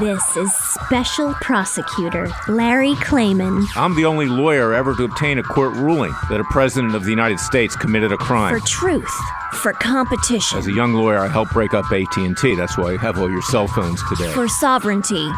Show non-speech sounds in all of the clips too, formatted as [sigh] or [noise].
This is Special Prosecutor Larry Klayman. I'm the only lawyer ever to obtain a court ruling that a president of the United States committed a crime. For truth, for competition. As a young lawyer, I helped break up AT&T. That's why you have all your cell phones today. For sovereignty,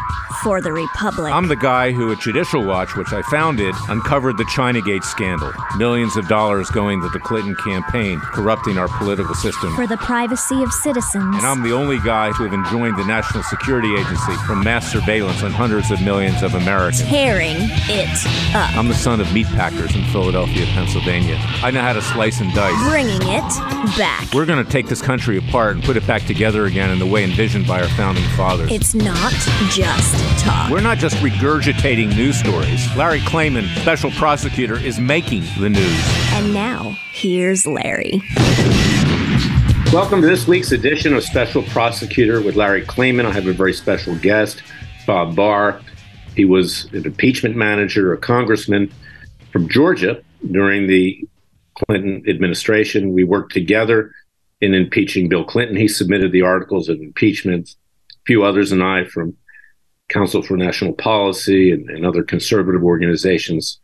for the republic. I'm the guy who at Judicial Watch, which I founded, uncovered the Chinagate scandal. Millions of dollars going to the Clinton campaign, corrupting our political system. For the privacy of citizens. And I'm the only guy to have enjoined the National Security Agency from mass surveillance on hundreds of millions of Americans. Tearing it up. I'm the son of meat packers in Philadelphia, Pennsylvania. I know how to slice and dice. Bringing it back. We're going to take this country apart and put it back together again in the way envisioned by our founding fathers. It's not just talk. We're not just regurgitating news stories. Larry Klayman, special prosecutor, is making the news. And now, here's Larry. Welcome to this week's edition of Special Prosecutor with Larry Klayman. I have a very special guest, Bob Barr. He was an impeachment manager, a congressman from Georgia during the Clinton administration. We worked together in impeaching Bill Clinton. He submitted the articles of impeachment. A few others and I from Council for National Policy and, and other conservative organizations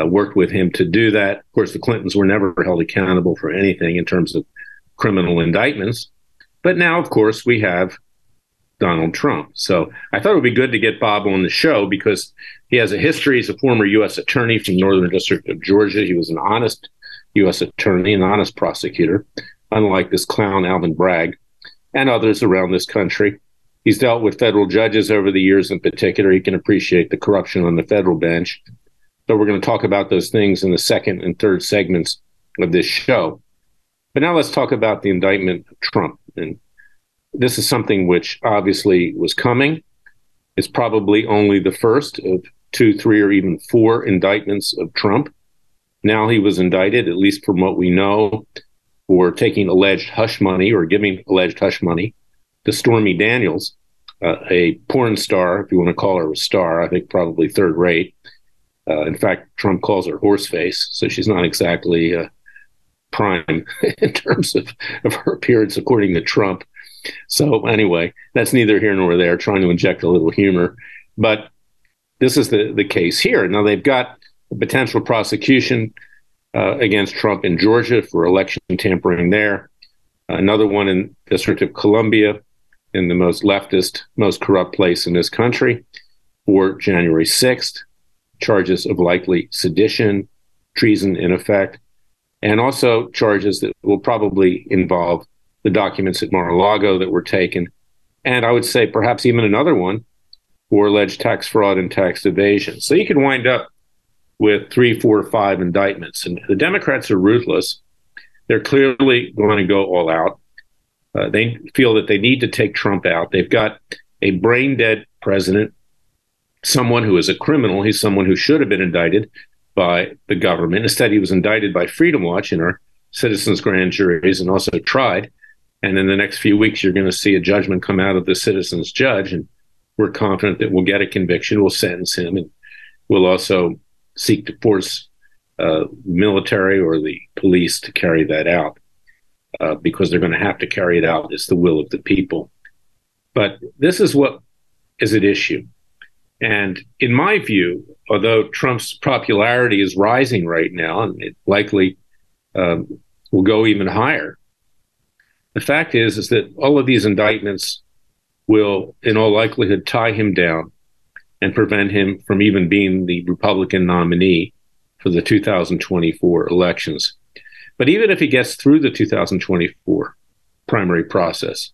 uh, worked with him to do that. Of course, the Clintons were never held accountable for anything in terms of criminal indictments. But now, of course, we have Donald Trump. So I thought it would be good to get Bob on the show because he has a history as a former U.S. attorney from Northern District of Georgia. He was an honest U.S. attorney, an honest prosecutor, unlike this clown Alvin Bragg and others around this country. He's dealt with federal judges over the years in particular. He can appreciate the corruption on the federal bench. So we're going to talk about those things in the second and third segments of this show. But now let's talk about the indictment of Trump. And this is something which obviously was coming. It's probably only the first of two, three, or even four indictments of Trump. Now he was indicted, at least from what we know, for taking alleged hush money or giving alleged hush money to Stormy Daniels, uh, a porn star, if you want to call her a star, I think probably third rate. Uh, in fact, Trump calls her horseface, so she's not exactly uh, prime [laughs] in terms of, of her appearance, according to Trump. So anyway, that's neither here nor there. Trying to inject a little humor, but this is the the case here. Now they've got a potential prosecution uh, against Trump in Georgia for election tampering there. Another one in District of Columbia, in the most leftist, most corrupt place in this country, for January 6th. Charges of likely sedition, treason in effect, and also charges that will probably involve the documents at Mar-a-Lago that were taken, and I would say perhaps even another one for alleged tax fraud and tax evasion. So you could wind up with three, four, five indictments, and the Democrats are ruthless. They're clearly going to go all out. Uh, they feel that they need to take Trump out. They've got a brain dead president, someone who is a criminal. He's someone who should have been indicted by the government. Instead, he was indicted by Freedom Watch in our citizens' grand juries and also tried. And in the next few weeks, you're going to see a judgment come out of the citizens' judge. And we're confident that we'll get a conviction, we'll sentence him, and we'll also seek to force uh, military or the police to carry that out uh, because they're going to have to carry it out. It's the will of the people. But this is what is at issue. And in my view, although Trump's popularity is rising right now, and it likely um, will go even higher, the fact is is that all of these indictments will, in all likelihood, tie him down and prevent him from even being the Republican nominee for the 2024 elections. But even if he gets through the 2024 primary process,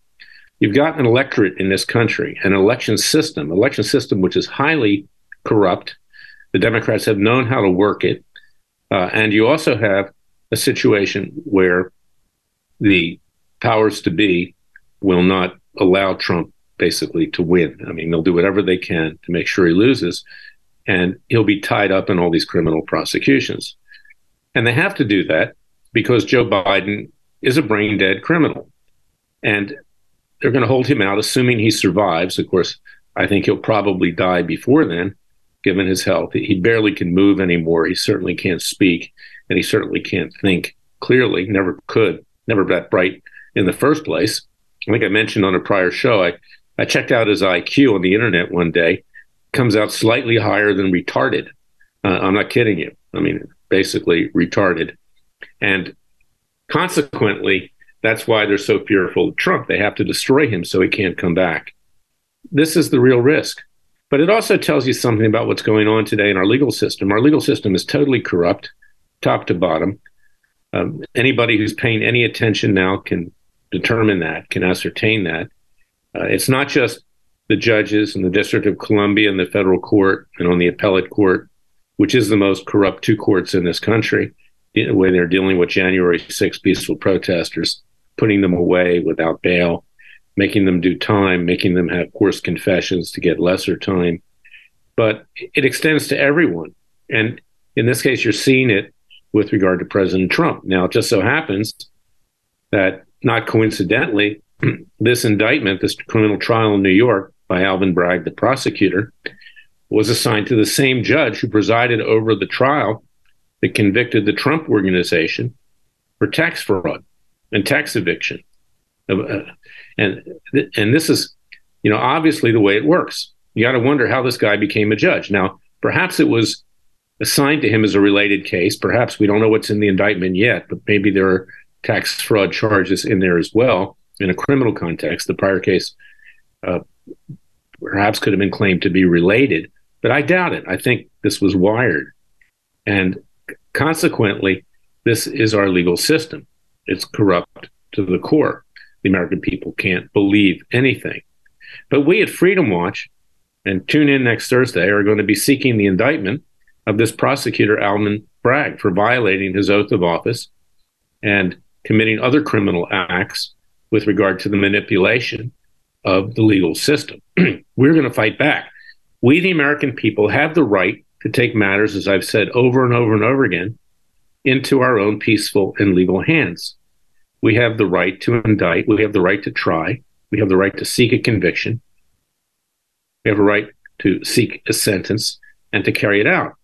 you've got an electorate in this country, an election system, election system which is highly corrupt, The Democrats have known how to work it. Uh, and you also have a situation where the powers to be will not allow Trump basically to win. I mean, they'll do whatever they can to make sure he loses, and he'll be tied up in all these criminal prosecutions. And they have to do that because Joe Biden is a brain dead criminal. And they're going to hold him out, assuming he survives. Of course, I think he'll probably die before then, given his health. He barely can move anymore. He certainly can't speak, and he certainly can't think clearly, never could, never that bright in the first place. I think I mentioned on a prior show, I, I checked out his IQ on the internet one day. Comes out slightly higher than retarded. Uh, I'm not kidding you. I mean, basically retarded. And consequently, that's why they're so fearful of Trump. They have to destroy him so he can't come back. This is the real risk. But it also tells you something about what's going on today in our legal system. Our legal system is totally corrupt, top to bottom. Um, anybody who's paying any attention now can determine that, can ascertain that. Uh, it's not just the judges in the District of Columbia and the federal court and on the appellate court, which is the most corrupt two courts in this country, when they're dealing with January 6 peaceful protesters, putting them away without bail, making them do time, making them have coarse confessions to get lesser time. But it extends to everyone. And in this case, you're seeing it with regard to President Trump. Now, it just so happens that not coincidentally, [clears throat] this indictment, this criminal trial in New York by Alvin Bragg, the prosecutor, was assigned to the same judge who presided over the trial that convicted the Trump organization for tax fraud and tax eviction. Uh, and and this is, you know, obviously the way it works. You got to wonder how this guy became a judge. Now, perhaps it was assigned to him as a related case. Perhaps we don't know what's in the indictment yet, but maybe there are tax fraud charges in there as well in a criminal context. The prior case uh, perhaps could have been claimed to be related, but I doubt it. I think this was wired. And consequently, this is our legal system. It's corrupt to the core. The American people can't believe anything. But we at Freedom Watch, and tune in next Thursday, are going to be seeking the indictment of this prosecutor, Alvin Bragg, for violating his oath of office and committing other criminal acts with regard to the manipulation of the legal system. [clears throat] We're going to fight back. We, the American people, have the right to take matters, as I've said over and over and over again, into our own peaceful and legal hands. We have the right to indict. We have the right to try. We have the right to seek a conviction. We have a right to seek a sentence and to carry it out.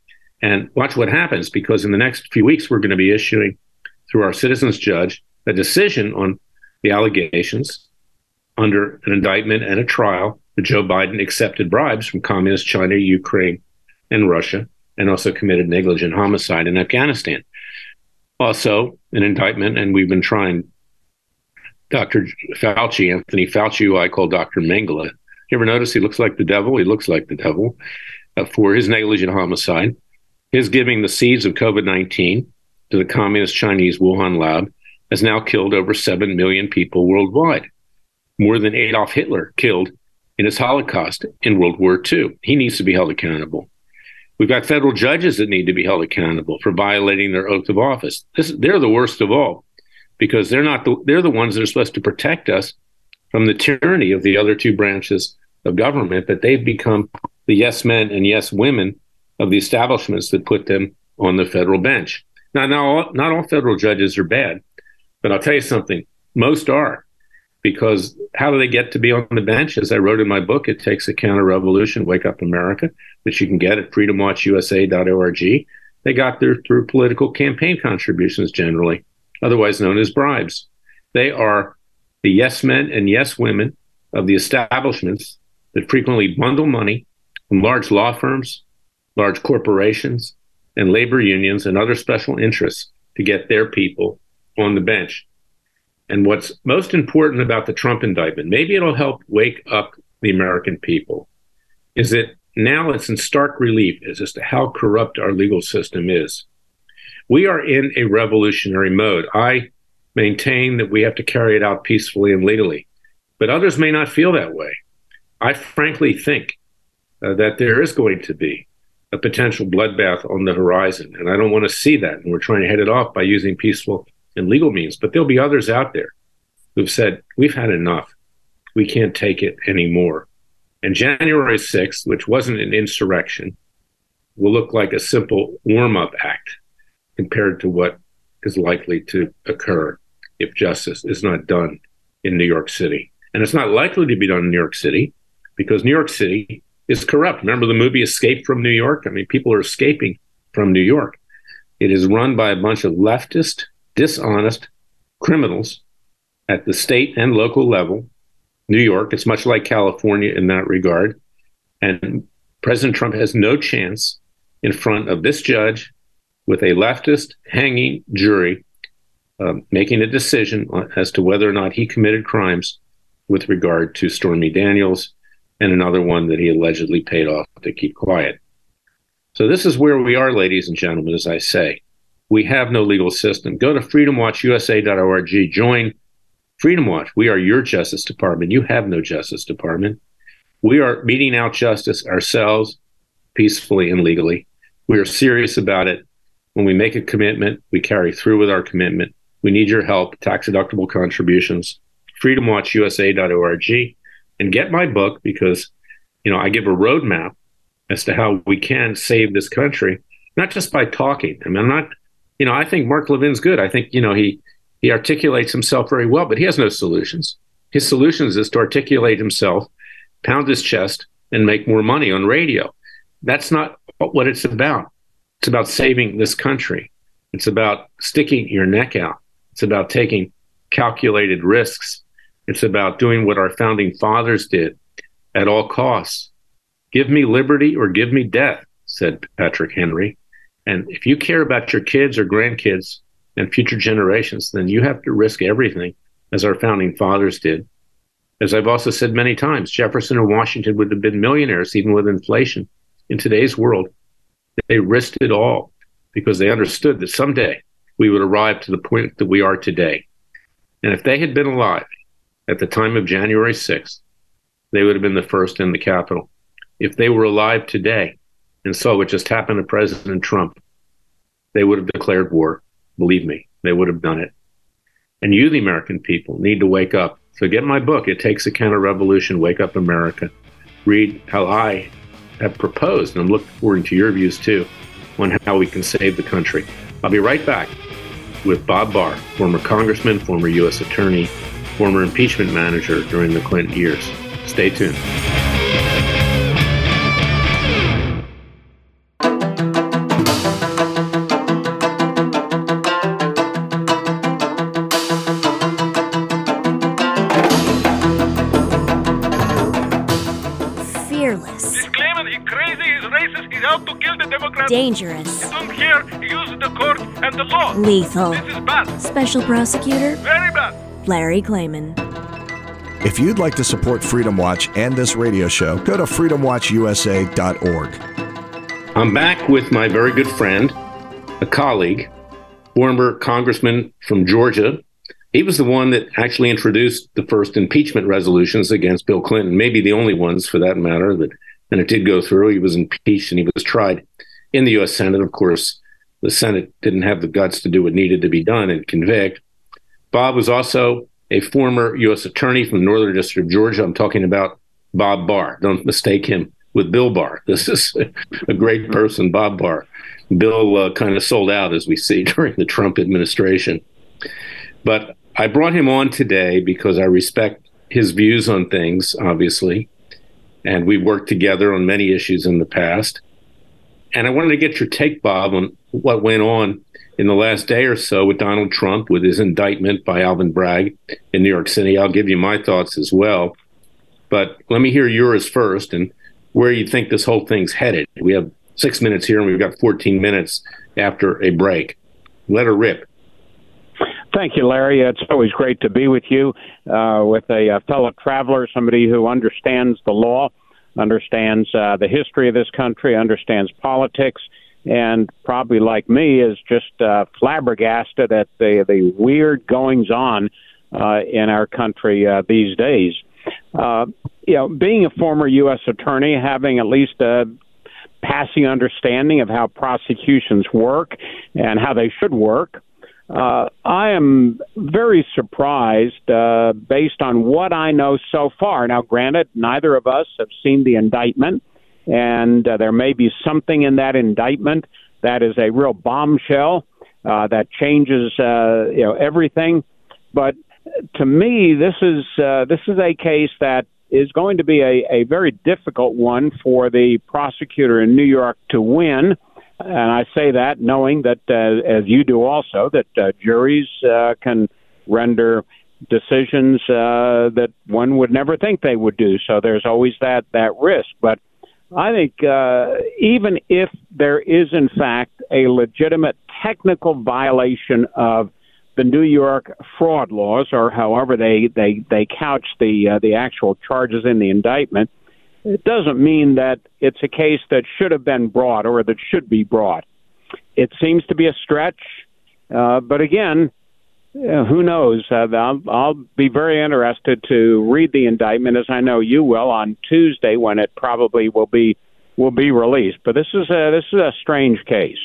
And watch what happens because in the next few weeks, we're going to be issuing through our citizens judge a decision on the allegations under an indictment and a trial that Joe Biden accepted bribes from communist China, Ukraine, and Russia, and also committed negligent homicide in Afghanistan. Also, an indictment, and we've been trying Dr. Fauci, Anthony Fauci, who I call Dr. Mengele. You ever notice he looks like the devil? He looks like the devil uh, for his negligent homicide, his giving the seeds of COVID 19 to the communist Chinese Wuhan lab has now killed over 7 million people worldwide, more than Adolf Hitler killed in his Holocaust in World War II. He needs to be held accountable. We've got federal judges that need to be held accountable for violating their oath of office. This, they're the worst of all because they're not the, they're the ones that are supposed to protect us from the tyranny of the other two branches of government, but they've become the yes men and yes women of the establishments that put them on the federal bench. Now, now all, not all federal judges are bad, but I'll tell you something: most are, because how do they get to be on the bench? As I wrote in my book, it takes a counter revolution, wake up America, that you can get at freedomwatchusa.org. They got there through political campaign contributions, generally, otherwise known as bribes. They are the yes men and yes women of the establishments that frequently bundle money from large law firms, large corporations, and labor unions and other special interests to get their people on the bench. And what's most important about the Trump indictment, maybe it'll help wake up the American people, is that now it's in stark relief as to how corrupt our legal system is. We are in a revolutionary mode. I maintain that we have to carry it out peacefully and legally, but others may not feel that way. I frankly think uh, that there is going to be a potential bloodbath on the horizon. And I don't want to see that. And we're trying to head it off by using peaceful and legal means. But there'll be others out there who've said, we've had enough. We can't take it anymore. And January 6th, which wasn't an insurrection, will look like a simple warm up act compared to what is likely to occur if justice is not done in New York City. And it's not likely to be done in New York City because New York City is corrupt. Remember the movie Escape from New York? I mean, people are escaping from New York. It is run by a bunch of leftist, dishonest criminals at the state and local level. New York, it's much like California in that regard. And President Trump has no chance in front of this judge with a leftist hanging jury uh, making a decision as to whether or not he committed crimes with regard to Stormy Daniels and another one that he allegedly paid off to keep quiet. So this is where we are, ladies and gentlemen, as I say. We have no legal system. Go to freedomwatchusa.org, join Freedom Watch. We are your Justice Department. You have no Justice Department. We are meting out justice ourselves peacefully and legally. We are serious about it. When we make a commitment, we carry through with our commitment. We need your help, tax deductible contributions, freedomwatchusa.org and get my book because, you know, I give a roadmap as to how we can save this country, not just by talking. I mean, I'm not, you know, I think Mark Levin's good. I think, you know, he he articulates himself very well, but he has no solutions. His solutions is to articulate himself, pound his chest, and make more money on radio. That's not what it's about. It's about saving this country. It's about sticking your neck out. It's about taking calculated risks it's about doing what our founding fathers did at all costs. Give me liberty or give me death, said Patrick Henry. And if you care about your kids or grandkids and future generations, then you have to risk everything, as our founding fathers did. As I've also said many times, Jefferson and Washington would have been millionaires even with inflation. In today's world, they risked it all because they understood that someday we would arrive to the point that we are today. And if they had been alive, at the time of January 6th, they would have been the first in the Capitol. If they were alive today and saw what just happened to President Trump, they would have declared war. Believe me, they would have done it. And you, the American people, need to wake up. So get my book, It Takes a Counter Revolution Wake Up America. Read how I have proposed, and I'm looking forward to your views too, on how we can save the country. I'll be right back with Bob Barr, former congressman, former U.S. attorney, former impeachment manager during the Clinton years. Stay tuned. Fearless. He's claiming he's crazy, he's racist, he's out to kill the Democrats. Dangerous. I don't care. He uses the court and the law. Lethal. This is bad. Special prosecutor Very bad. Larry Klayman. If you'd like to support Freedom Watch and this radio show, go to freedomwatchusa.org. I'm back with my very good friend, a colleague, former congressman from Georgia. He was the one that actually introduced the first impeachment resolutions against Bill Clinton, maybe the only ones for that matter. That and it did go through. He was impeached and he was tried in the U.S. Senate. Of course, the Senate didn't have the guts to do what needed to be done and convict. Bob was also a former U.S. attorney from the Northern District of Georgia. I'm talking about Bob Barr. Don't mistake him with Bill Barr. [laughs] This is a great person, Bob Barr. Bill uh, kind of sold out, as we see, [laughs] during the Trump administration. But I brought him on today because I respect his views on things, obviously. And we've worked together on many issues in the past. And I wanted to get your take, Bob, on what went on in the last day or so with Donald Trump, with his indictment by Alvin Bragg in New York City. I'll give you my thoughts as well. But let me hear yours first and where you think this whole thing's headed. We have six minutes here and we've got 14 minutes after a break. Let her rip. Thank you, Larry. It's always great to be with you, uh, with a, a fellow traveler, somebody who understands the law, understands uh, the history of this country, understands politics, and probably like me is just uh, flabbergasted at the the weird goings on uh, in our country uh, these days. Uh, you know, being a former U.S. attorney, having at least a passing understanding of how prosecutions work and how they should work. Uh, I am very surprised uh, based on what I know so far. Now, granted, neither of us have seen the indictment, and uh, there may be something in that indictment that is a real bombshell uh, that changes uh, you know everything. But to me, this is uh, this is a case that is going to be a, a very difficult one for the prosecutor in New York to win. And I say that knowing that, uh, as you do also, that uh, juries uh, can render decisions uh, that one would never think they would do. So there's always that that risk. But I think uh, even if there is in fact a legitimate technical violation of the New York fraud laws, or however they they they couch the uh, the actual charges in the indictment, it doesn't mean that it's a case that should have been brought or that should be brought. It seems to be a stretch, uh, but again, who knows? Uh, I'll, I'll be very interested to read the indictment, as I know you will, on Tuesday when it probably will be will be released. But this is a this is a strange case.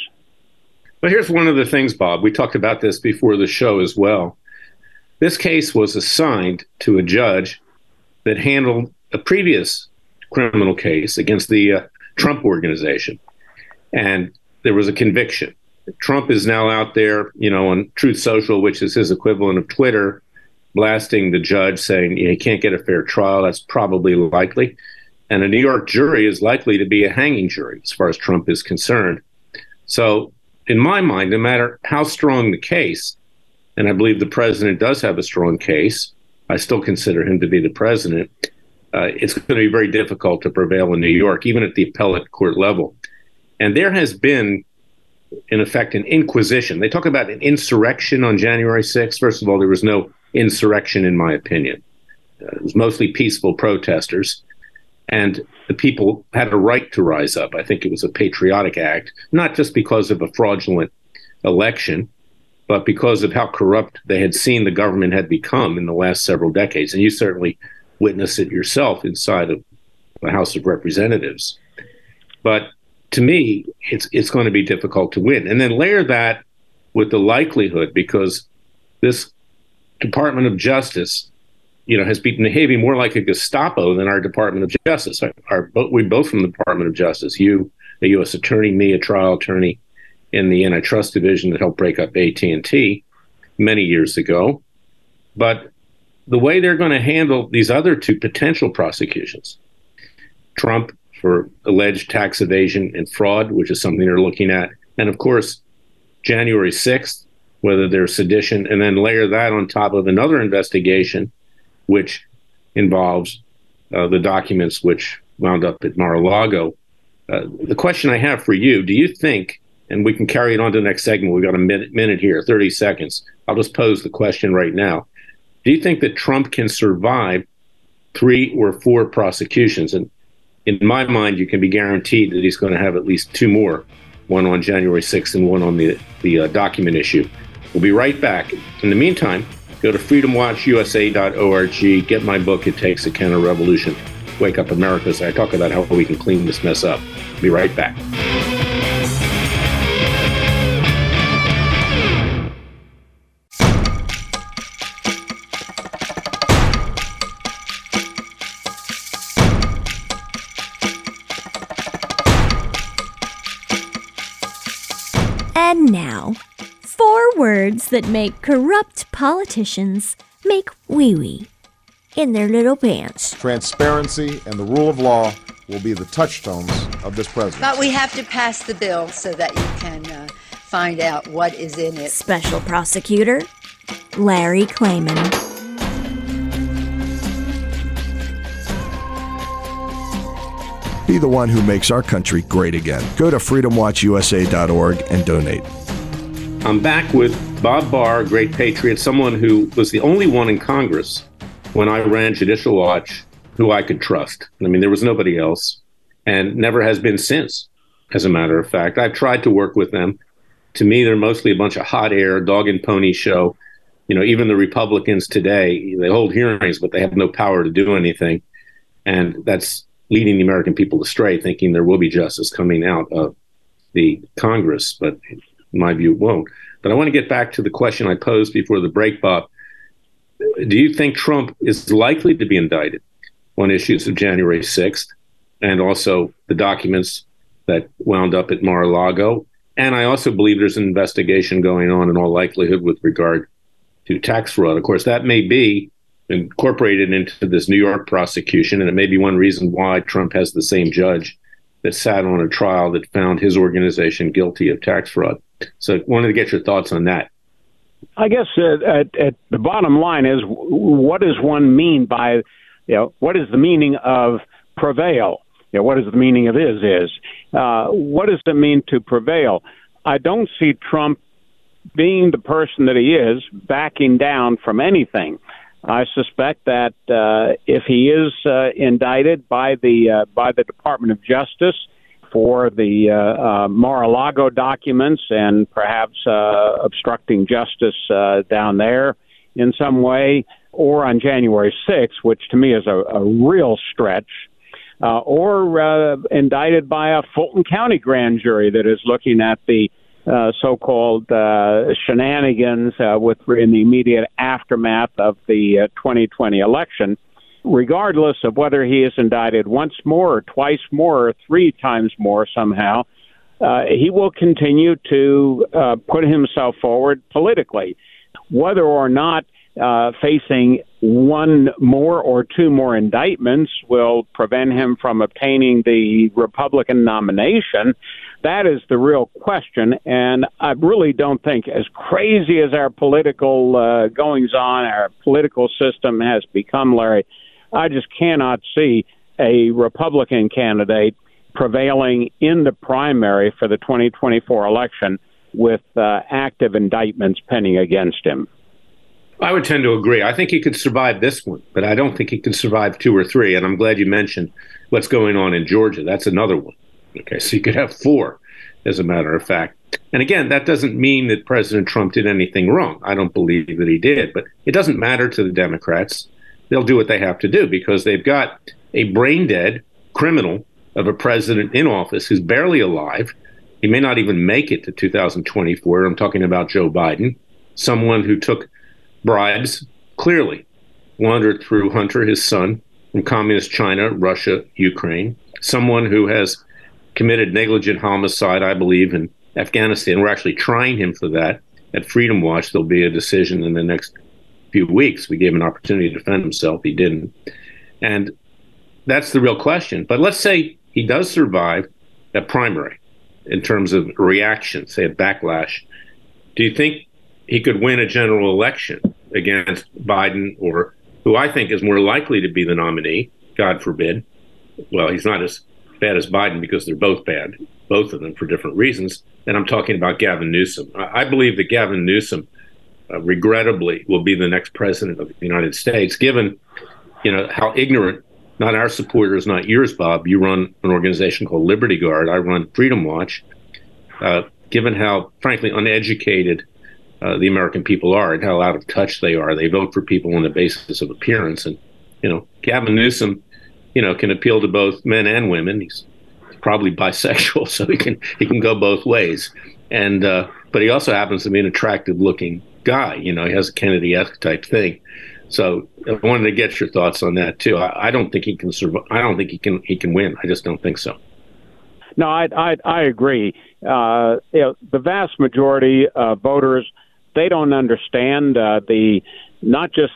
But here's one of the things, Bob. We talked about this before the show as well. This case was assigned to a judge that handled a previous criminal case against the uh, Trump organization. And there was a conviction. Trump is now out there, you know, on Truth Social, which is his equivalent of Twitter, blasting the judge, saying he can't get a fair trial. That's probably likely. And a New York jury is likely to be a hanging jury as far as Trump is concerned. So, in my mind, no matter how strong the case, and I believe the president does have a strong case, I still consider him to be the president. Uh, it's going to be very difficult to prevail in New York, even at the appellate court level. And there has been in effect, an inquisition. They talk about an insurrection on January 6th. First of all, there was no insurrection, in my opinion. Uh, it was mostly peaceful protesters. And the people had a right to rise up. I think it was a patriotic act, not just because of a fraudulent election, but because of how corrupt they had seen the government had become in the last several decades. And you certainly witnessed it yourself inside of the House of Representatives. But to me, it's it's going to be difficult to win. And then layer that with the likelihood, because this Department of Justice, you know, has been behaving more like a Gestapo than our Department of Justice. Our, our we both from the Department of Justice. You, a U.S. attorney, me, a trial attorney in the antitrust division that helped break up AT and T many years ago. But the way they're going to handle these other two potential prosecutions, Trump for alleged tax evasion and fraud, which is something they're looking at. And of course, January 6th, whether there's sedition, and then layer that on top of another investigation, which involves uh, the documents which wound up at Mar a Lago. Uh, the question I have for you do you think, and we can carry it on to the next segment, we've got a minute, minute here, 30 seconds. I'll just pose the question right now. Do you think that Trump can survive three or four prosecutions? And in my mind, you can be guaranteed that he's going to have at least two more, one on January 6th and one on the, the uh, document issue. We'll be right back. In the meantime, go to freedomwatchusa.org, get my book, It Takes a Counter Revolution, Wake Up America. so I talk about how we can clean this mess up. Be right back. Words that make corrupt politicians make wee wee in their little pants. Transparency and the rule of law will be the touchstones of this presidency. But we have to pass the bill so that you can uh, find out what is in it. Special Prosecutor Larry Klayman. Be the one who makes our country great again. Go to freedomwatchusa.org and donate. I'm back with Bob Barr, great patriot, someone who was the only one in Congress when I ran Judicial Watch who I could trust. I mean, there was nobody else, and never has been since, as a matter of fact. I've tried to work with them. To me, they're mostly a bunch of hot air, dog and pony show. You know, even the Republicans today, they hold hearings, but they have no power to do anything. And that's leading the American people astray, thinking there will be justice coming out of the Congress. But in my view, won't. But I want to get back to the question I posed before the break, Bob. Do you think Trump is likely to be indicted on issues of January 6th and also the documents that wound up at Mar a Lago? And I also believe there's an investigation going on in all likelihood with regard to tax fraud. Of course, that may be incorporated into this New York prosecution, and it may be one reason why Trump has the same judge that sat on a trial that found his organization guilty of tax fraud. So, I wanted to get your thoughts on that. I guess uh, at, at the bottom line is what does one mean by, you know, what is the meaning of prevail? You know, what is the meaning of is is? Uh, what does it mean to prevail? I don't see Trump being the person that he is backing down from anything. I suspect that uh, if he is uh, indicted by the uh, by the Department of Justice for the uh, uh, Mar-a-Lago documents and perhaps uh, obstructing justice uh, down there in some way, or on January 6th, which to me is a, a real stretch, uh, or uh, indicted by a Fulton County grand jury that is looking at the uh, so-called uh, shenanigans uh, with in the immediate aftermath of the uh, 2020 election regardless of whether he is indicted once more or twice more or three times more somehow, uh, he will continue to uh, put himself forward politically. Whether or not uh, facing one more or two more indictments will prevent him from obtaining the Republican nomination. That is the real question. And I really don't think, as crazy as our political uh, goings on, our political system has become, Larry, I just cannot see a Republican candidate prevailing in the primary for the 2024 election with uh, active indictments pending against him. I would tend to agree. I think he could survive this one, but I don't think he can survive two or three. And I'm glad you mentioned what's going on in Georgia. That's another one. Okay, so you could have four, as a matter of fact. And again, that doesn't mean that President Trump did anything wrong. I don't believe that he did, but it doesn't matter to the Democrats they'll do what they have to do because they've got a brain dead criminal of a president in office who's barely alive. He may not even make it to 2024. I'm talking about Joe Biden, someone who took bribes, clearly wandered through Hunter, his son, from communist China, Russia, Ukraine, someone who has committed negligent homicide, I believe, in Afghanistan. We're actually trying him for that at Freedom Watch. There'll be a decision in the next few weeks. We gave him an opportunity to defend himself. He didn't. And that's the real question. But let's say he does survive a primary in terms of reaction, say a backlash. Do you think he could win a general election against Biden or who I think is more likely to be the nominee, God forbid? Well, he's not as bad as Biden because they're both bad, both of them for different reasons. And I'm talking about Gavin Newsom. I believe that Gavin Newsom uh, regrettably will be the next president of the United States, given you know how ignorant not our supporters, not yours, Bob. You run an organization called Liberty Guard. I run Freedom Watch. Uh, given how, frankly, uneducated uh, the American people are and how out of touch they are, they vote for people on the basis of appearance. And you know, Gavin Newsom, you know, can appeal to both men and women. He's probably bisexual, [laughs] so he can he can go both ways. And uh, but he also happens to be an attractive-looking guy. You know, he has a Kennedy-esque type thing. So I wanted to get your thoughts on that too. I, I don't think he can survive. I don't think he can he can win. I just don't think so. No, I I, I agree. Uh, you know, the vast majority of voters they don't understand uh, the not just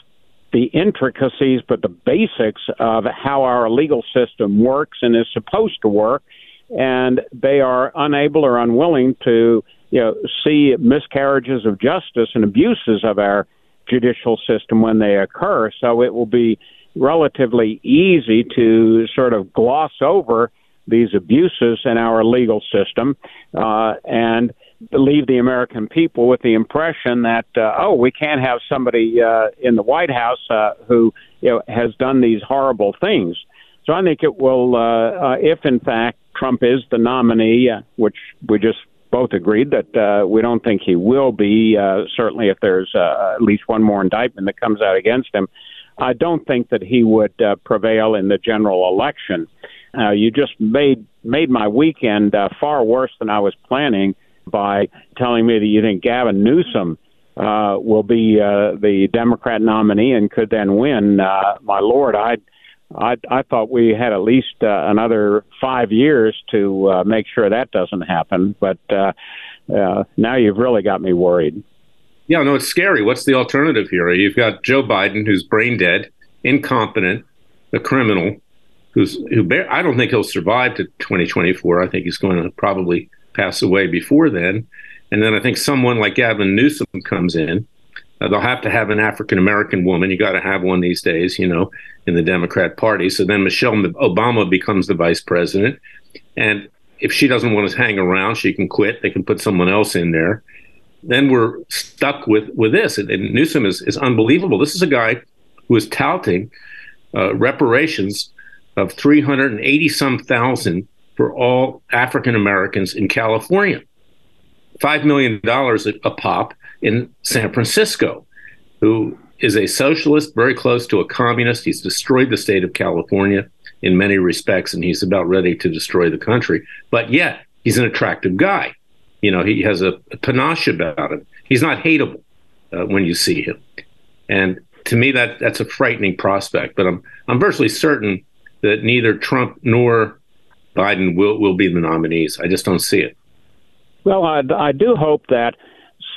the intricacies, but the basics of how our legal system works and is supposed to work, and they are unable or unwilling to you know, see miscarriages of justice and abuses of our judicial system when they occur. So it will be relatively easy to sort of gloss over these abuses in our legal system uh, and leave the American people with the impression that uh, oh we can't have somebody uh, in the White House uh, who you know has done these horrible things. So I think it will, uh, uh, if in fact Trump is the nominee, uh, which we just both agreed that uh, we don't think he will be. Uh, certainly, if there's uh, at least one more indictment that comes out against him, I don't think that he would uh, prevail in the general election. Uh, you just made made my weekend uh, far worse than I was planning by telling me that you think Gavin Newsom uh, will be uh, the Democrat nominee and could then win. Uh, my lord, I, I I thought we had at least uh, another five years to uh, make sure that doesn't happen. But uh, uh, now you've really got me worried. Yeah, no, it's scary. What's the alternative here? You've got Joe Biden, who's brain dead, incompetent, a criminal, who's who. Bear, I don't think he'll survive to 2024. I think he's going to probably pass away before then. And then I think someone like Gavin Newsom comes in. Uh, they'll have to have an African American woman. You got to have one these days, you know, in the Democrat Party. So then Michelle Obama becomes the vice president, and if she doesn't want to hang around, she can quit. They can put someone else in there. Then we're stuck with with this. And, and Newsom is is unbelievable. This is a guy who is touting uh, reparations of three hundred and eighty some thousand for all African Americans in California. $5 million a pop in San Francisco, who is a socialist, very close to a communist. He's destroyed the state of California in many respects, and he's about ready to destroy the country. But yet, he's an attractive guy. You know, he has a, a panache about him. He's not hateable uh, when you see him. And to me, that that's a frightening prospect. But I'm I'm virtually certain that neither Trump nor Biden will will be the nominees. I just don't see it. Well, I, I do hope that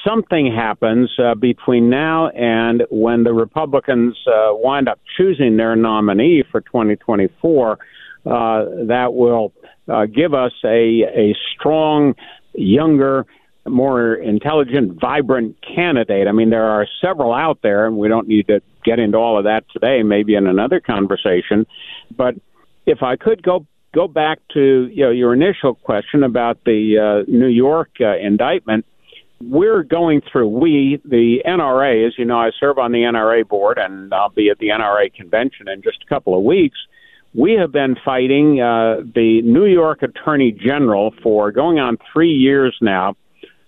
something happens uh, between now and when the Republicans uh, wind up choosing their nominee for 2024 uh, that will uh, give us a, a strong, younger, more intelligent, vibrant candidate. I mean, there are several out there, and we don't need to get into all of that today, maybe in another conversation. But if I could go go back to you know, your initial question about the uh, New York uh, indictment. We're going through, we, the NRA, as you know, I serve on the NRA board and I'll be at the NRA convention in just a couple of weeks. We have been fighting uh, the New York Attorney General for going on three years now,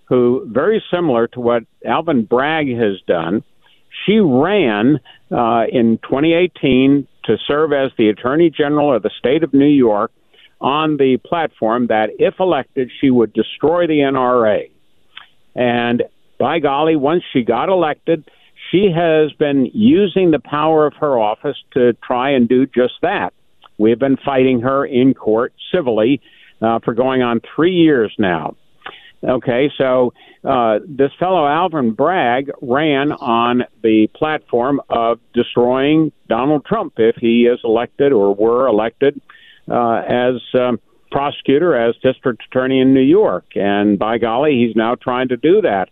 who, very similar to what Alvin Bragg has done, she ran uh, in 2018 to serve as the Attorney General of the state of New York on the platform that if elected, she would destroy the NRA. And by golly, once she got elected, she has been using the power of her office to try and do just that. We've been fighting her in court civilly uh, for going on three years now. Okay, so uh, this fellow Alvin Bragg ran on the platform of destroying Donald Trump if he is elected or were elected uh, as um, prosecutor, as district attorney in New York. And by golly, he's now trying to do that.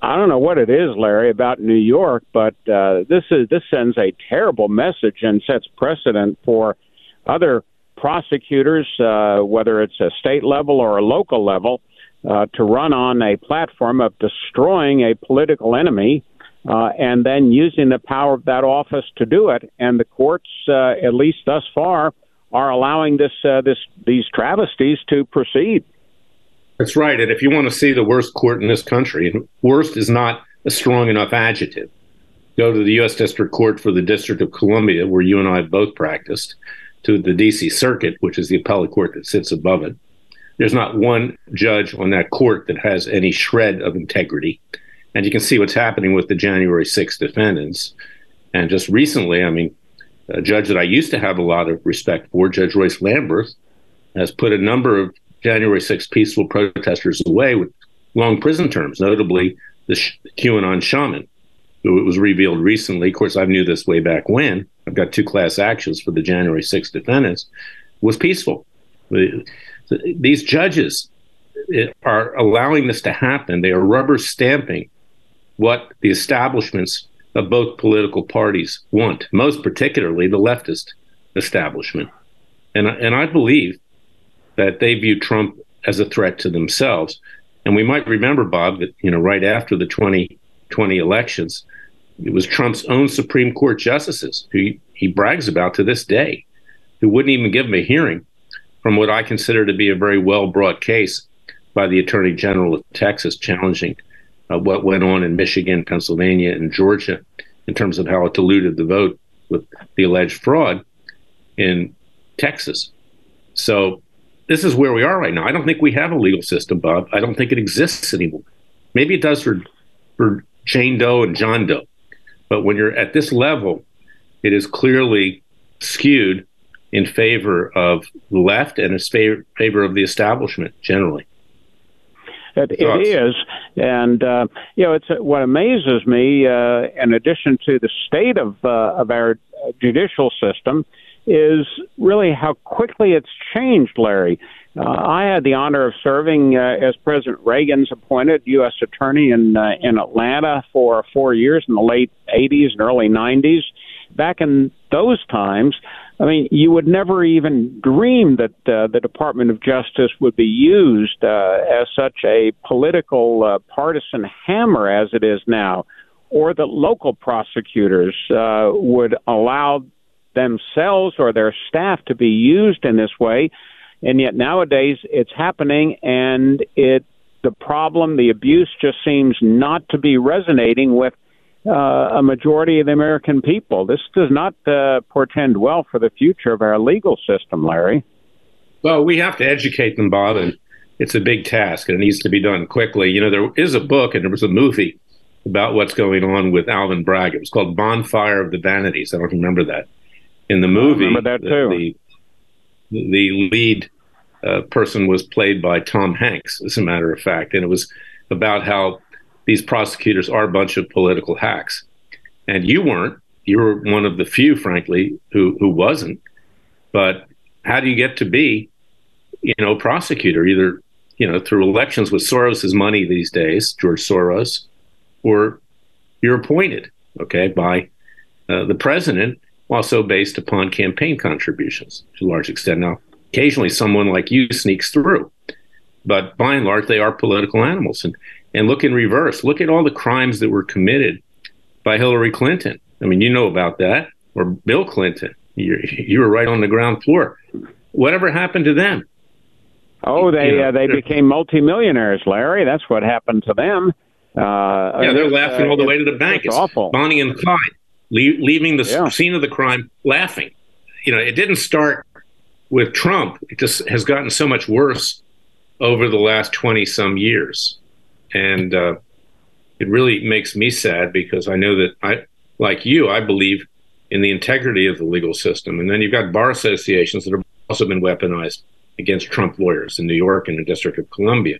I don't know what it is, Larry, about New York, but uh, this is this sends a terrible message and sets precedent for other prosecutors, uh, whether it's a state level or a local level, uh, to run on a platform of destroying a political enemy uh, and then using the power of that office to do it. And the courts, uh, at least thus far, are allowing this uh, this these travesties to proceed. That's right. And if you want to see the worst court in this country, and worst is not a strong enough adjective, go to the U.S. District Court for the District of Columbia, where you and I both practiced, to the D.C. Circuit, which is the appellate court that sits above it there's not one judge on that court that has any shred of integrity. And you can see what's happening with the January 6th defendants. And just recently, I mean, a judge that I used to have a lot of respect for, Judge Royce Lamberth, has put a number of January 6th peaceful protesters away with long prison terms, notably the QAnon shaman, who it was revealed recently. Of course, I knew this way back when. I've got two class actions for the January 6th defendants, was peaceful. The, these judges eh, are allowing this to happen. They are rubber stamping what the establishments of both political parties want, most particularly the leftist establishment. And, and I believe that they view Trump as a threat to themselves. And we might remember, Bob, that you know, right after the 2020 elections, it was Trump's own Supreme Court justices who he brags about to this day, who wouldn't even give him a hearing from what I consider to be a very well brought case by the Attorney General of Texas challenging uh, what went on in Michigan, Pennsylvania, and Georgia in terms of how it diluted the vote with the alleged fraud in Texas. So this is where we are right now. I don't think we have a legal system, Bob. I don't think it exists anymore. Maybe it does for for Jane Doe and John Doe, but when you're at this level, it is clearly skewed in favor of the left and in favor, favor of the establishment generally. It, it is, and uh, you know, it's what amazes me. Uh, in addition to the state of uh, of our judicial system, is really how quickly it's changed, Larry. Uh, I had the honor of serving uh, as President Reagan's appointed U.S. Attorney in uh, in Atlanta for four years in the late '80s and early '90s. Back in those times, I mean, you would never even dream that uh, the Department of Justice would be used uh, as such a political uh, partisan hammer as it is now, or that local prosecutors uh, would allow themselves or their staff to be used in this way. And yet nowadays it's happening, and it the problem, the abuse, just seems not to be resonating with uh, a majority of the American people. This does not uh, portend well for the future of our legal system, Larry. Well, we have to educate them, Bob, and it's a big task, and it needs to be done quickly. You know, there is a book and there was a movie about what's going on with Alvin Bragg. It was called Bonfire of the Vanities. I don't remember that. In the movie, remember that too. The, the, the lead uh, person was played by Tom Hanks, as a matter of fact, and it was about how these prosecutors are a bunch of political hacks. And you weren't. You were one of the few, frankly, who, who wasn't. But how do you get to be, you know, prosecutor? Either, you know, through elections with Soros's money these days, George Soros, or you're appointed, okay, by uh, the president, also based upon campaign contributions to a large extent. Now, occasionally someone like you sneaks through, but by and large, they are political animals. And and look in reverse. Look at all the crimes that were committed by Hillary Clinton. I mean, you know about that, or Bill Clinton. You, you were right on the ground floor. Whatever happened to them? Oh, they you know, uh, they became multimillionaires, Larry. That's what happened to them. Uh, yeah, they're laughing uh, all the way to the bank. It's awful. Bonnie and Clyde leaving the yeah. scene of the crime laughing. You know, it didn't start with Trump. It just has gotten so much worse over the last twenty some years and uh, it really makes me sad because I know that I, like you, I believe in the integrity of the legal system. And then you've got bar associations that have also been weaponized against Trump lawyers in New York and the District of Columbia.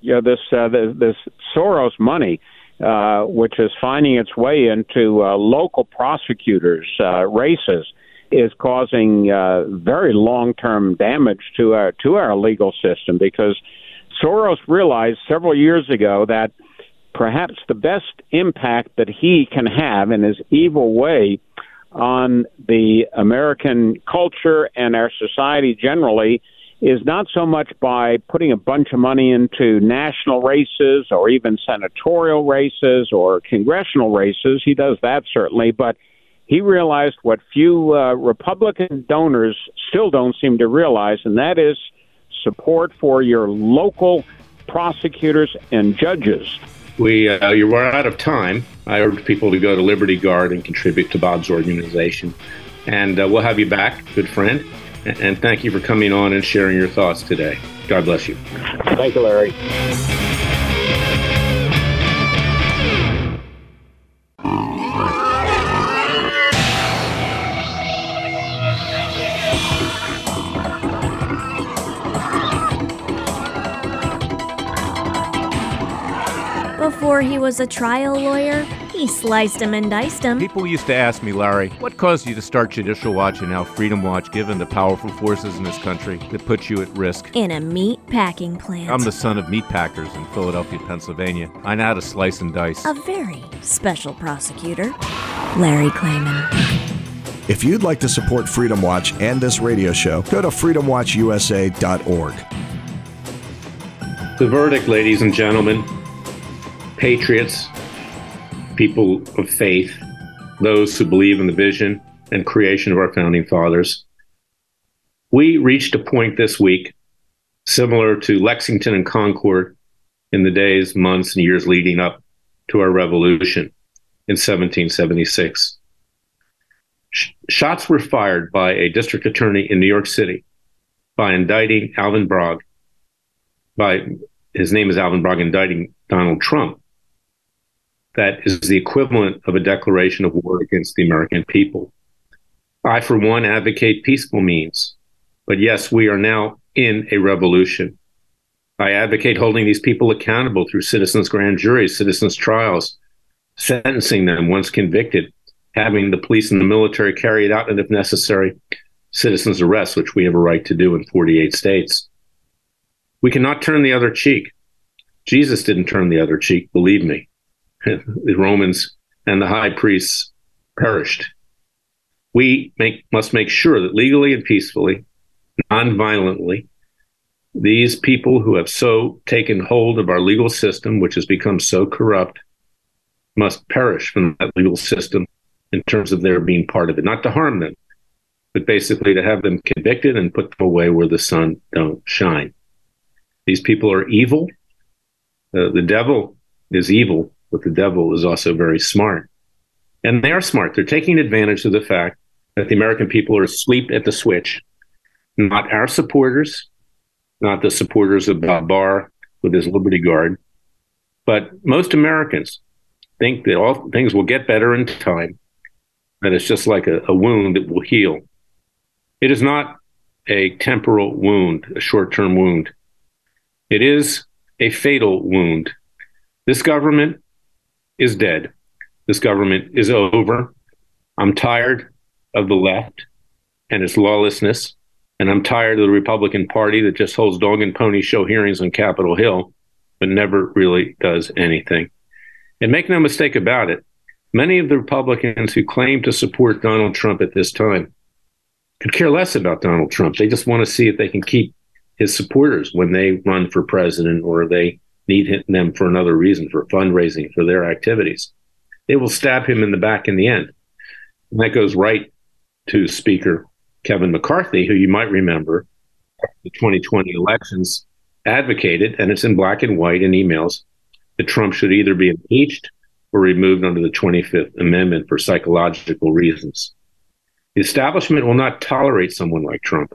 Yeah, this uh, this, Soros money, uh, which is finding its way into uh, local prosecutors' uh, races, is causing uh, very long-term damage to our to our legal system because Soros realized several years ago that perhaps the best impact that he can have in his evil way on the American culture and our society generally is not so much by putting a bunch of money into national races or even senatorial races or congressional races. He does that certainly, but he realized what few uh, Republican donors still don't seem to realize, and that is support for your local prosecutors and judges. We uh, you are out of time. I urge people to go to Liberty Guard and contribute to Bob's organization, and uh, we'll have you back, good friend. And thank you for coming on and sharing your thoughts today. God bless you. Thank you, Larry. Was a trial lawyer, he sliced him and diced him. People used to ask me, Larry, what caused you to start Judicial Watch and now Freedom Watch, given the powerful forces in this country that put you at risk? In a meat packing plant. I'm the son of meat packers in Philadelphia, Pennsylvania. I know how to slice and dice. A very special prosecutor, Larry Klayman. If you'd like to support Freedom Watch and this radio show, go to freedomwatchusa.org. The verdict, ladies and gentlemen, patriots, people of faith, those who believe in the vision and creation of our founding fathers. We reached a point this week similar to Lexington and Concord in the days, months, and years leading up to our revolution in 1776. Sh- shots were fired by a district attorney in New York City by indicting Alvin Bragg, by his name is Alvin Bragg, indicting Donald Trump, that is the equivalent of a declaration of war against the American people. I, for one, advocate peaceful means. But yes, we are now in a revolution. I advocate holding these people accountable through citizens' grand juries, citizens' trials, sentencing them once convicted, having the police and the military carry it out, and if necessary, citizens' arrests, which we have a right to do in 48 states. We cannot turn the other cheek. Jesus didn't turn the other cheek, believe me. The Romans and the high priests perished. We make, must make sure that legally and peacefully, non-violently, these people who have so taken hold of our legal system, which has become so corrupt, must perish from that legal system in terms of their being part of it, not to harm them, but basically to have them convicted and put away where the sun don't shine. These people are evil. Uh, the devil is evil, but the devil is also very smart. And they are smart. They're taking advantage of the fact that the American people are asleep at the switch. Not our supporters, not the supporters of Bob Barr with his Liberty Guard, but most Americans think that all things will get better in time, that it's just like a, a wound that will heal. It is not a temporal wound, a short term wound. It is a fatal wound. This government is dead. This government is over. I'm tired of the left and its lawlessness. And I'm tired of the Republican Party that just holds dog and pony show hearings on Capitol Hill, but never really does anything. And make no mistake about it, many of the Republicans who claim to support Donald Trump at this time could care less about Donald Trump. They just want to see if they can keep his supporters when they run for president or they need them for another reason, for fundraising, for their activities. They will stab him in the back in the end. And that goes right to Speaker Kevin McCarthy, who you might remember the 2020 elections advocated, and it's in black and white in emails, that Trump should either be impeached or removed under the 25th Amendment for psychological reasons. The establishment will not tolerate someone like Trump.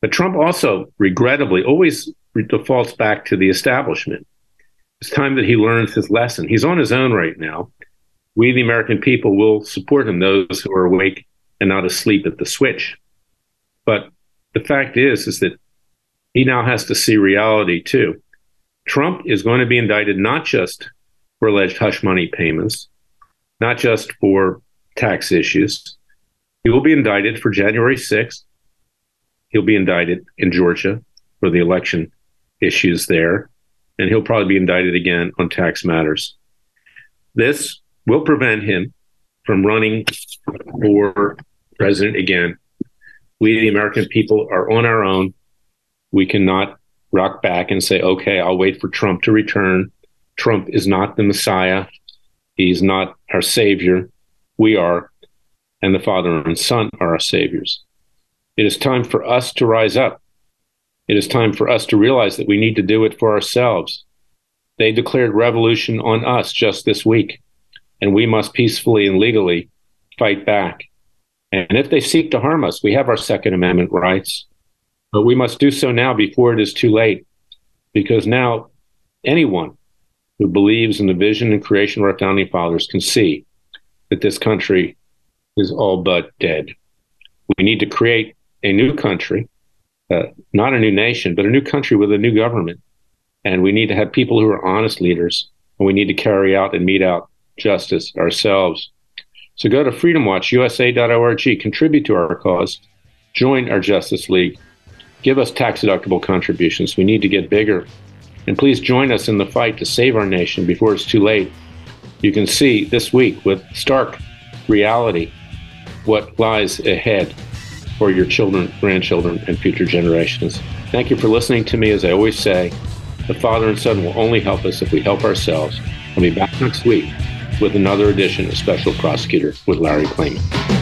But Trump also, regrettably, always defaults back to the establishment. It's time that he learns his lesson. He's on his own right now. We, the American people, will support him, those who are awake and not asleep at the switch. But the fact is, is that he now has to see reality too. Trump is going to be indicted not just for alleged hush money payments, not just for tax issues. He will be indicted for January 6th. He'll be indicted in Georgia for the election issues there, and he'll probably be indicted again on tax matters. This will prevent him from running for president again. We, the American people, are on our own. We cannot rock back and say, okay, I'll wait for Trump to return. Trump is not the Messiah. He's not our savior. We are, and the Father and Son are our saviors. It is time for us to rise up. It is time for us to realize that we need to do it for ourselves. They declared revolution on us just this week, and we must peacefully and legally fight back. And if they seek to harm us, we have our Second Amendment rights. But we must do so now before it is too late, because now anyone who believes in the vision and creation of our founding fathers can see that this country is all but dead. We need to create a new country, uh, not a new nation, but a new country with a new government. And we need to have people who are honest leaders, and we need to carry out and mete out justice ourselves. So go to freedomwatchusa.org, contribute to our cause, join our Justice League, give us tax deductible contributions. We need to get bigger. And please join us in the fight to save our nation before it's too late. You can see this week with stark reality what lies ahead for your children, grandchildren, and future generations. Thank you for listening to me. As I always say, the Father and Son will only help us if we help ourselves. I'll be back next week with another edition of Special Prosecutor with Larry Klayman.